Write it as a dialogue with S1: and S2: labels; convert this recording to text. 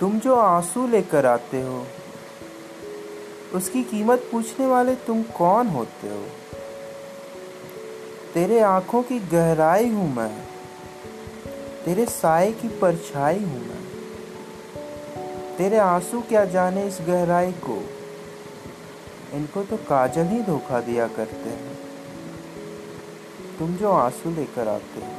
S1: तुम जो आँसू लेकर आते हो, उसकी कीमत पूछने वाले तुम कौन होते हो? तेरे आँखों की गहराई हूँ मैं, तेरे साय की परछाई हूँ मैं। तेरे आँसू क्या जाने इस गहराई को? इनको तो काजल ही धोखा दिया करते हैं। तुम जो आँसू लेकर आते हो